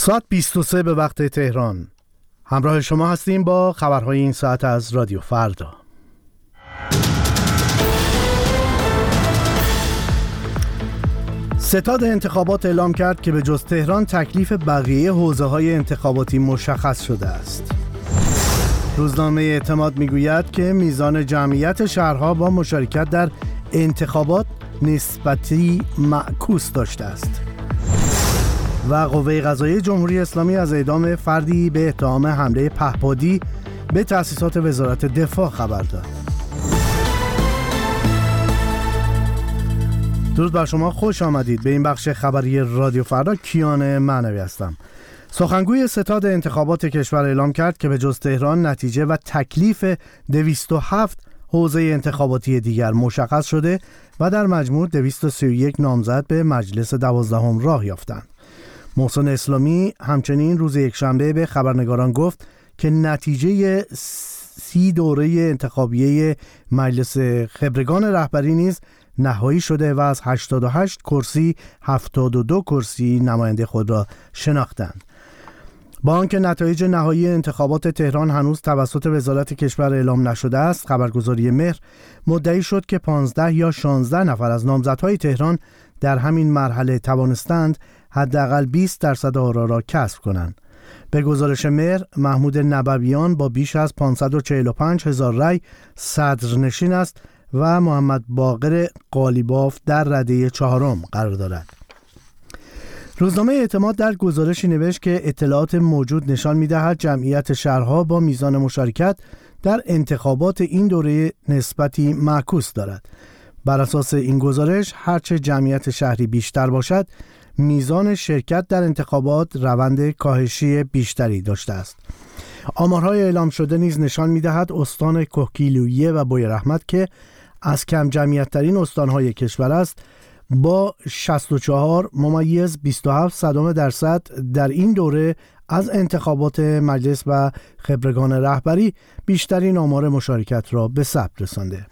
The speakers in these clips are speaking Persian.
ساعت 23 به وقت تهران. همراه شما هستیم با خبرهای این ساعت از رادیو فردا. ستاد انتخابات اعلام کرد که به جز تهران تکلیف بقیه حوزه های انتخاباتی مشخص شده است. روزنامه اعتماد می‌گوید که میزان جمعیت شهرها با مشارکت در انتخابات نسبتی معکوس داشته است. و قوه قضایی جمهوری اسلامی از اعدام فردی به اتهام حمله پهپادی به تأسیسات وزارت دفاع خبر داد. درود بر شما خوش آمدید به این بخش خبری رادیو فردا کیان معنوی هستم سخنگوی ستاد انتخابات کشور اعلام کرد که به جز تهران نتیجه و تکلیف 207 حوزه انتخاباتی دیگر مشخص شده و در مجموع 231 نامزد به مجلس دوازدهم راه یافتند. محسن اسلامی همچنین روز یکشنبه به خبرنگاران گفت که نتیجه سی دوره انتخابیه مجلس خبرگان رهبری نیز نهایی شده و از 88 کرسی 72 کرسی نماینده خود را شناختند. با آنکه نتایج نهایی انتخابات تهران هنوز توسط وزارت کشور اعلام نشده است خبرگزاری مهر مدعی شد که 15 یا 16 نفر از نامزدهای تهران در همین مرحله توانستند حداقل 20 درصد آرا را کسب کنند. به گزارش مهر محمود نبویان با بیش از 545 هزار رای صدرنشین است و محمد باقر قالیباف در رده چهارم قرار دارد. روزنامه اعتماد در گزارشی نوشت که اطلاعات موجود نشان می‌دهد جمعیت شهرها با میزان مشارکت در انتخابات این دوره نسبتی معکوس دارد. بر اساس این گزارش هرچه جمعیت شهری بیشتر باشد میزان شرکت در انتخابات روند کاهشی بیشتری داشته است. آمارهای اعلام شده نیز نشان می‌دهد استان کوکیلویه و بوی رحمت که از کم جمعیت ترین استانهای کشور است با 64 ممیز 27 صدام درصد در این دوره از انتخابات مجلس و خبرگان رهبری بیشترین آمار مشارکت را به ثبت رسانده.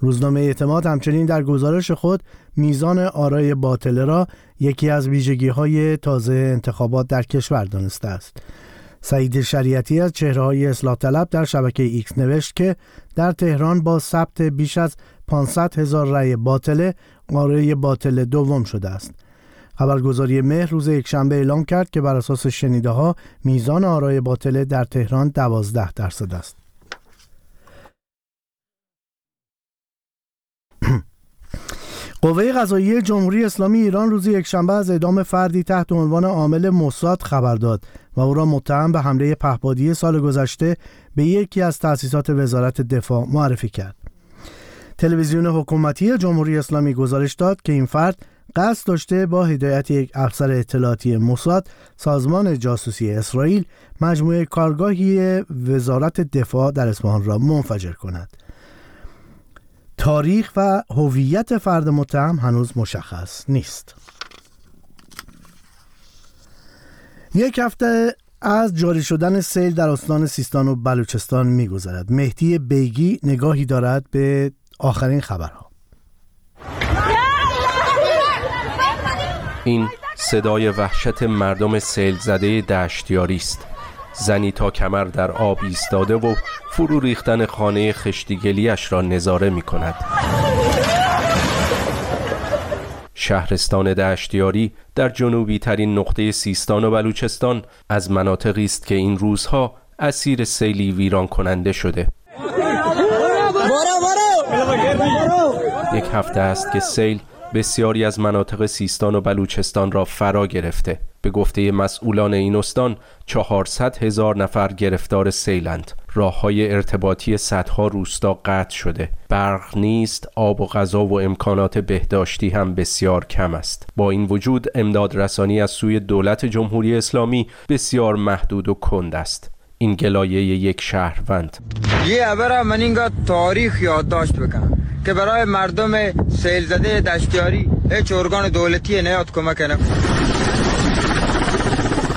روزنامه اعتماد همچنین در گزارش خود میزان آرای باطله را یکی از ویژگی های تازه انتخابات در کشور دانسته است. سعید شریعتی از چهره های اصلاح طلب در شبکه ایکس نوشت که در تهران با ثبت بیش از 500 هزار رأی باطله آرای باطله دوم شده است. خبرگزاری مهر روز یکشنبه اعلام کرد که بر اساس شنیده ها میزان آرای باطله در تهران 12 درصد است. قوه قضایی جمهوری اسلامی ایران روز یکشنبه از اعدام فردی تحت عنوان عامل موساد خبر داد و او را متهم به حمله پهپادی سال گذشته به یکی از تأسیسات وزارت دفاع معرفی کرد. تلویزیون حکومتی جمهوری اسلامی گزارش داد که این فرد قصد داشته با هدایت یک افسر اطلاعاتی موساد سازمان جاسوسی اسرائیل مجموعه کارگاهی وزارت دفاع در اصفهان را منفجر کند. تاریخ و هویت فرد متهم هنوز مشخص نیست. یک هفته از جاری شدن سیل در استان سیستان و بلوچستان میگذرد. مهدی بیگی نگاهی دارد به آخرین خبرها. این صدای وحشت مردم سیل زده دشتیاری است زنی تا کمر در آب ایستاده و فرو ریختن خانه خشتیگلیش را نظاره می کند شهرستان دشتیاری در جنوبی ترین نقطه سیستان و بلوچستان از مناطقی است که این روزها اسیر سیلی ویران کننده شده. یک هفته است که سیل بسیاری از مناطق سیستان و بلوچستان را فرا گرفته. به گفته مسئولان این استان 400 هزار نفر گرفتار سیلند. راه های ارتباطی صدها روستا قطع شده. برق نیست آب و غذا و امکانات بهداشتی هم بسیار کم است. با این وجود امداد رسانی از سوی دولت جمهوری اسلامی بسیار محدود و کند است. این گلایه یک شهروند. یه ابر من اینگاه تاریخ یادداشت بکنم که برای مردم سیل زده دشتیاری هیچ ارگان دولتی نیاد کمک نکنه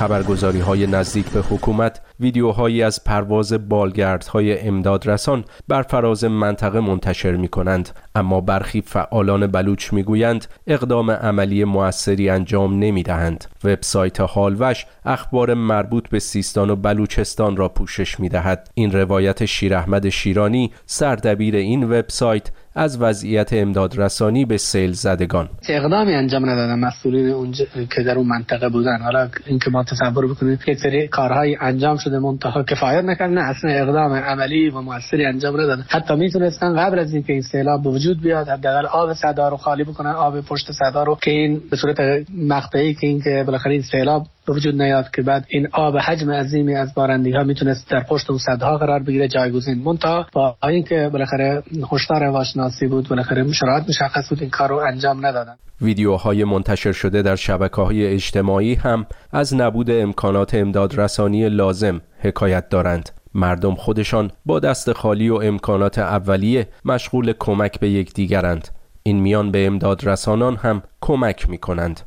خبرگزاری های نزدیک به حکومت ویدیوهایی از پرواز بالگردهای امدادرسان بر فراز منطقه منتشر می کنند اما برخی فعالان بلوچ می گویند اقدام عملی موثری انجام نمی دهند وبسایت هالوش اخبار مربوط به سیستان و بلوچستان را پوشش می دهد این روایت شیر احمد شیرانی سردبیر این وبسایت از وضعیت امدادرسانی به سیل زدگان. اقدامی انجام ندادن مسئولین اونجا که در اون منطقه بودن. حالا اینکه ما تصور بکنید که سری کارهای انجام شده منتها کفایت نکردن اصلا اقدام عملی و موثری انجام ندادن. حتی می‌تونستن قبل از اینکه این سیلاب به وجود بیاد حداقل آب صدا رو خالی بکنن آب پشت صدا رو که این به صورت مقطعی که اینکه بالاخره این سیلاب به وجود نیاد که بعد این آب حجم عظیمی از بارندگی ها می‌تونست در پشت اون صدها قرار بگیره جایگزین. مونتا با اینکه بالاخره هشدار هواشناسی بود بالاخره شرایط مشخص بود این کار رو انجام ندادن. ویدیوهای منتشر شده در شبکه های اجتماعی هم از نبود امکانات امدادرسانی لازم حکایت دارند. مردم خودشان با دست خالی و امکانات اولیه مشغول کمک به یکدیگرند. این میان به امداد رسانان هم کمک می کنند.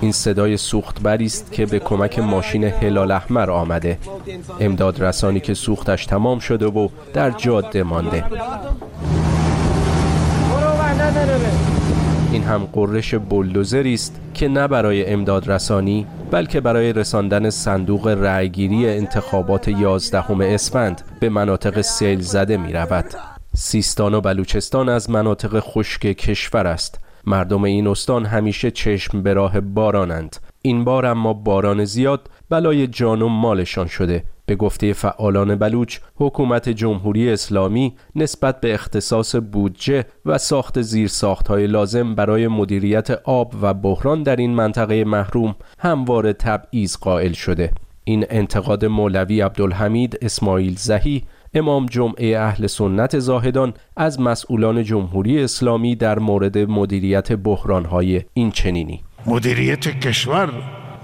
این صدای سوختبری است که به کمک ماشین هلال احمر آمده امداد رسانی که سوختش تمام شده و در جاده مانده این هم قررش بلدوزری است که نه برای امداد رسانی بلکه برای رساندن صندوق رأیگیری انتخابات 11 اسفند به مناطق سیل زده می رود. سیستان و بلوچستان از مناطق خشک کشور است. مردم این استان همیشه چشم به راه بارانند. این بار اما باران زیاد بلای جان و مالشان شده به گفته فعالان بلوچ حکومت جمهوری اسلامی نسبت به اختصاص بودجه و ساخت های لازم برای مدیریت آب و بحران در این منطقه محروم همواره تبعیض قائل شده. این انتقاد مولوی عبدالحمید اسماعیل زهی امام جمعه اهل سنت زاهدان از مسئولان جمهوری اسلامی در مورد مدیریت بحرانهای این چنینی مدیریت کشور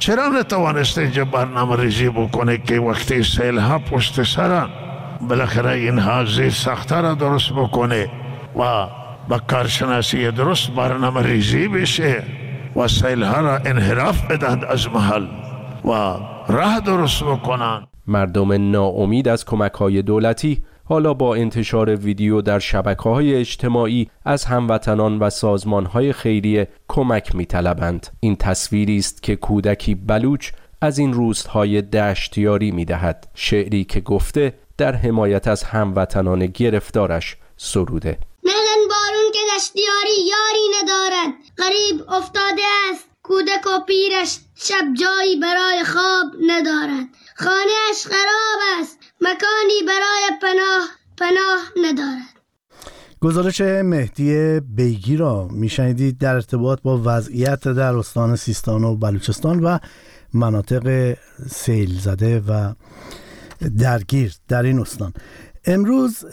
چرا نتوانسته اینجا برنامه ریزی بکنه که وقتی سیل ها پشت سرن؟ بالاخره اینها زیر سخته را درست بکنه و با کارشناسی درست برنامه ریزی بشه و سیل ها را انحراف بدهد از محل و راه درست بکنن. مردم ناامید از کمک های دولتی حالا با انتشار ویدیو در شبکه های اجتماعی از هموطنان و سازمان های خیریه کمک می طلبند. این تصویری است که کودکی بلوچ از این روزهای دشتیاری می دهد. شعری که گفته در حمایت از هموطنان گرفتارش سروده. ملن بارون که دشتیاری یاری ندارد. غریب افتاده است. کودک و پیرش شب جایی برای خواب ندارد. خانهاش خراب است. مکانی برای پناه پناه ندارد. گزارش مهدی بیگی را میشنیدید در ارتباط با وضعیت در استان سیستان و بلوچستان و مناطق سیل زده و درگیر در این استان. امروز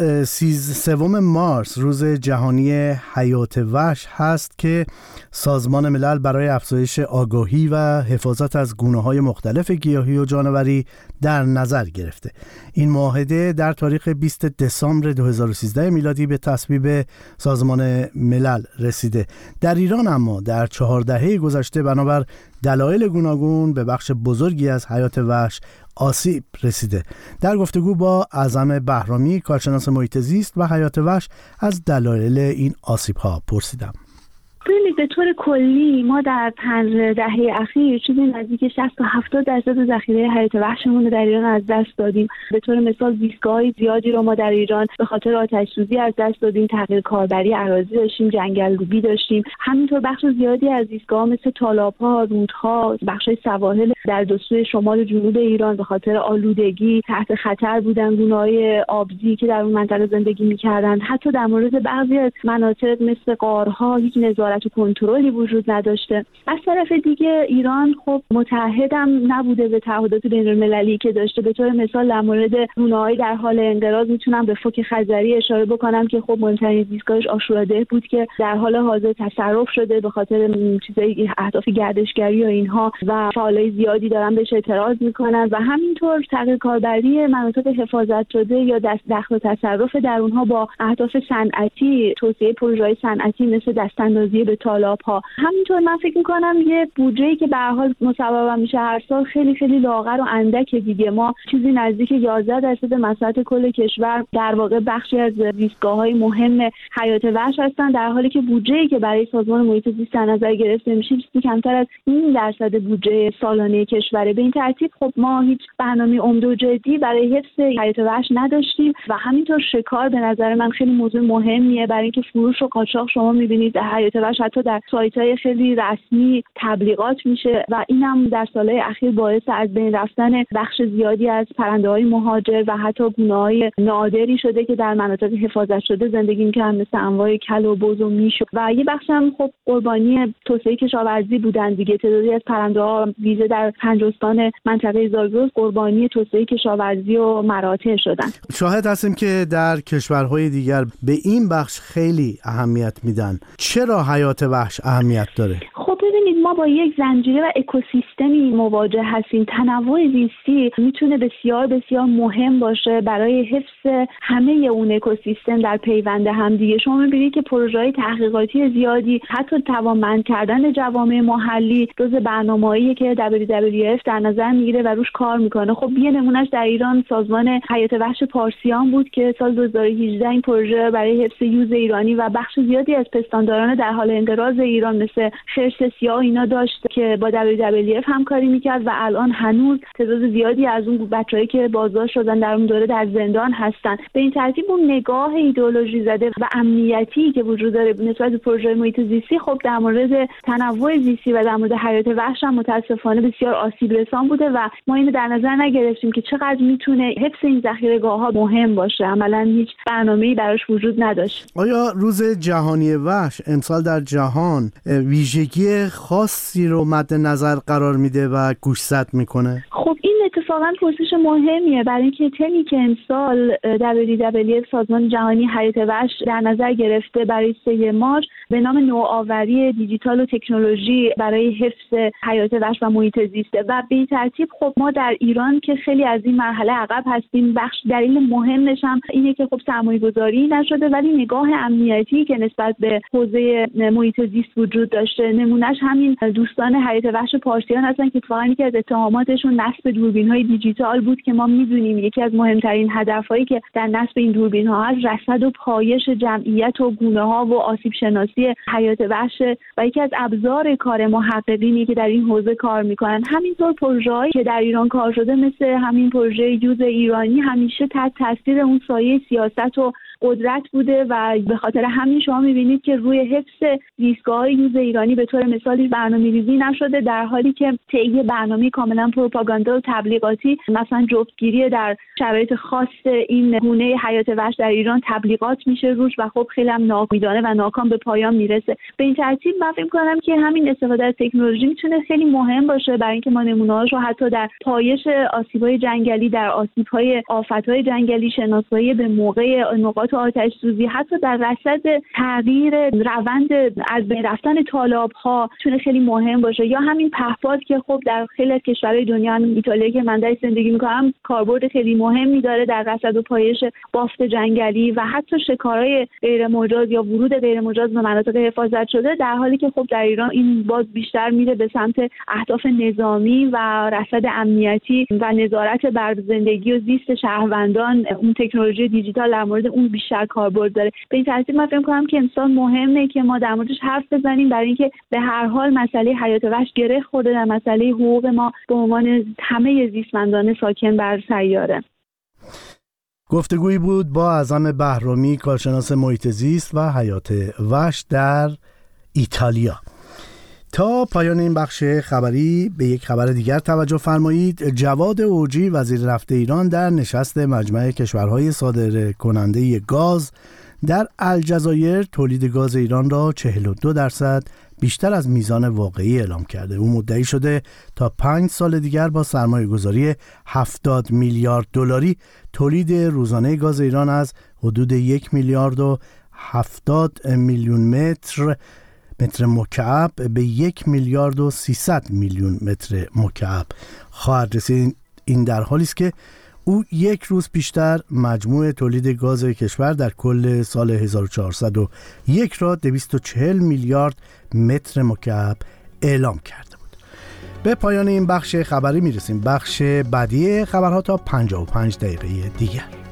سوم مارس روز جهانی حیات وحش هست که سازمان ملل برای افزایش آگاهی و حفاظت از گونه های مختلف گیاهی و جانوری در نظر گرفته. این معاهده در تاریخ 20 دسامبر 2013 میلادی به تصویب سازمان ملل رسیده. در ایران اما در چهار دهه گذشته بنابر دلایل گوناگون به بخش بزرگی از حیات وحش آسیب رسیده. در گفتگو با اعظم بهرامی کارشناس محیط زیست و حیات وحش از دلایل این آسیب ها پرسیدم. ببینید به طور کلی ما در پنج دهه اخیر چیزی نزدیک 60 تا 70 درصد ذخیره حیات وحشمون رو در ایران از دست دادیم. به طور مثال زیستگاه زیادی رو ما در ایران به خاطر آتش سوزی از دست دادیم. تغییر کاربری اراضی داشتیم جنگل روبی داشتیم. همینطور بخش زیادی از زیستگاه مثل تالاب‌ها رودها بخش سواحل در دو شمال جنوب ایران به خاطر آلودگی تحت خطر بودن. گونه‌های آبزی که در اون منطقه زندگی می‌کردند. حتی در مورد بعضی از مناطق مثل قارها هیچ نظارت و کنترلی وجود نداشته. از طرف دیگه ایران خب متحدم نبوده به تعهدات بین المللی که داشته. به طور مثال در مورد در حال انقراض می‌تونم به فوک خزری اشاره بکنم که خب مهمترین زیستگاهش آشوراده بود که در حال حاضر تصرف شده به خاطر چیزای اهداف گردشگری و اینها و فعالای زیادی دارن بهش اعتراض می‌کنن و همینطور تغییر کاربری مناطق حفاظت شده یا دست دخل و تصرف در اونها با اهداف صنعتی توسعه پروژه صنعتی مثل دستاندازی به تالاب ها همینطور من فکر می‌کنم یه بودجه که به حال مصوب میشه هر سال خیلی خیلی لاغر و اندک دیگه. ما چیزی نزدیک 11 درصد مساحت کل کشور در واقع بخشی از زیستگاه های مهم حیات وحش هستن. در حالی که بودجه که برای سازمان محیط زیست در نظر گرفته میشه چیزی کمتر از این درصد بودجه سالانه کشوره. به این ترتیب خب ما هیچ برنامه عمده و جدی برای حفظ حیات وحش نداشتیم و همینطور شکار به نظر من خیلی موضوع مهمیه. برای اینکه فروش و قاچاق شما می‌بینید حیات وحش حتی در سایت های خیلی رسمی تبلیغات میشه و اینم در سالهای اخیر باعث از بین رفتن بخش زیادی از پرنده های مهاجر و حتی گونه های نادری شده که در مناطق حفاظت شده زندگی می‌کنن مثل انواع کل و بز و میش. و یه بخش هم خب قربانی توسعه کشاورزی بودن دیگه. تعدادی از پرنده ها ویژه در پنجستان منطقه زاگرس قربانی توسعه کشاورزی و مراتع شدن. شاهد هستیم که در کشورهای دیگر به این بخش خیلی اهمیت میدن. چرا حیات وحش اهمیت داره. ما با یک زنجیره و اکوسیستمی مواجه هستیم. تنوع زیستی می‌تونه بسیار بسیار مهم باشه برای حفظ همه اون اکوسیستم در پیوند هم دیگه. شما می‌بینید که پروژه های تحقیقاتی زیادی حتی توانمند کردن جوامع محلی جز برنامه‌ای که WWF در نظر می‌گیره و روش کار می‌کنه. خب یه نمونهش در ایران سازمان حیات وحش پارسیان بود که سال 2018 این پروژه برای حفظ یوز ایرانی و بخش زیادی از پستانداران در حال انقراض ایران مثل خرس سیاه اینا داشت که با WWF همکاری می‌کرد و الان هنوز تعداد زیادی از اون بچههایی که بازداشت شدن در اون دوره در زندان هستن. به این ترتیب اون نگاه ایدئولوژی زده و امنیتی که وجود داره نسبت به پروژه محیط زیستی خب در مورد تنوع زیستی و در مورد حیات وحش هم متاسفانه بسیار آسیب رسان بوده و ما اینو در نظر نگرفتیم که چقدر می‌تونه حفظ این ذخیره‌گاه ها مهم باشه. عملا هیچ برنامه‌ای براش وجود نداشت. آیا روز جهانی وحش امسال در جهان ویژگی خاصی رو مد نظر قرار میده و گوشزد می‌کنه؟ خب این اتفاقا پرسش مهمیه. برای اینکه تمی که امسال WWF سازمان جهانی حیات وحش در نظر گرفته برای سه مارچ به نام نوآوری دیجیتال و تکنولوژی برای حفظ حیات وحش و محیط زیسته. و به ترتیب خب ما در ایران که خیلی از این مرحله عقب هستیم بخش دلیل مهمش هم اینه که خب سرمایه گذاری نشده ولی نگاه امنیتی که نسبت به حوزه محیط زیست وجود داشته نمونهش همین دوستان حیات وحش پارسیان هستن که اتفاقا که از اتهاماتشون نصب دوربین های دیجیتال بود که ما می‌دونیم یکی از مهمترین هدفهایی که در نصب این دوربین ها هست رصد و پایش جمعیت و گونه ها و آسیب شناسی حیات وحش و یکی از ابزار کار محققینی که در این حوزه کار می‌کنن. همینطور پروژه‌ای که در ایران کار شده مثل همین پروژه یوز ایرانی همیشه تحت تاثیر اون سایه سیاست و قدرت بوده و به خاطر همین شما می‌بینید که روی حفظ زیستگاه یوز ایرانی به طور مثالی برنامه ریزی نشده در حالی که طی برنامه کاملا پروپاگاندا و تبلیغاتی مثلا جفتگیری در شرایط خاص این گونه حیات وحش در ایران تبلیغات میشه روش و خب خیلی هم نامیدانه و ناکام به پایان می‌رسه. به این ترتیب من فکر کنم که همین استفاده از تکنولوژی می‌تونه خیلی مهم باشه برای اینکه ما نمونه‌هاش رو حتی در پایش آسیب‌های جنگلی در آسیب‌های آفت‌های جنگلی شناسایی به موقع نقاط آتش سوزی حتی در رصد تغییر روند از بین رفتن طالاب ها می‌تونه خیلی مهم باشه. یا همین پهپاد که خب در خیلی از کشورهای دنیا ایتالیا که من در زندگی می‌کنم کاربرد خیلی مهمی داره در رصد و پایش بافت جنگلی و حتی شکارهای غیر مجاز یا ورود غیر مجاز به مناطق حفاظت شده در حالی که خب در ایران این باز بیشتر میره به سمت اهداف نظامی و رصد امنیتی و نظارت بر زندگی و زیست شهروندان. اون تکنولوژی دیجیتال در مورد اون بیشتر کاربرد داره. به این ترتیب من فکر کنم که امسال مهمه که ما در موردش حرف بزنیم برای اینکه به هر حال مسئله حیات وحش گره خورده در مسئله حقوق ما به عنوان همه زیستمندان ساکن بر سیاره گفتگویی بود با اعظم بهرامی کارشناس محیط زیست و حیات وحش در ایتالیا. تا پایان این بخش خبری به یک خبر دیگر توجه فرمایید. جواد اوجی وزیر رفته ایران در نشست مجمع کشورهای صادر کننده گاز در الجزایر تولید گاز ایران را 42 درصد بیشتر از میزان واقعی اعلام کرده. او مدعی شده تا پنج سال دیگر با سرمایه گذاری 70 میلیارد دلاری تولید روزانه گاز ایران از حدود یک میلیارد و 70 میلیون متر متر مکعب به یک میلیارد و 300 میلیون متر مکعب خواهد رسید. این در حالی است که او یک روز بیشتر مجموع تولید گاز کشور در کل سال 1401 را 240 میلیارد متر مکعب اعلام کرده بود. به پایان این بخش خبری می‌رسیم. بخش بعدی خبرها تا 55 دقیقه دیگر.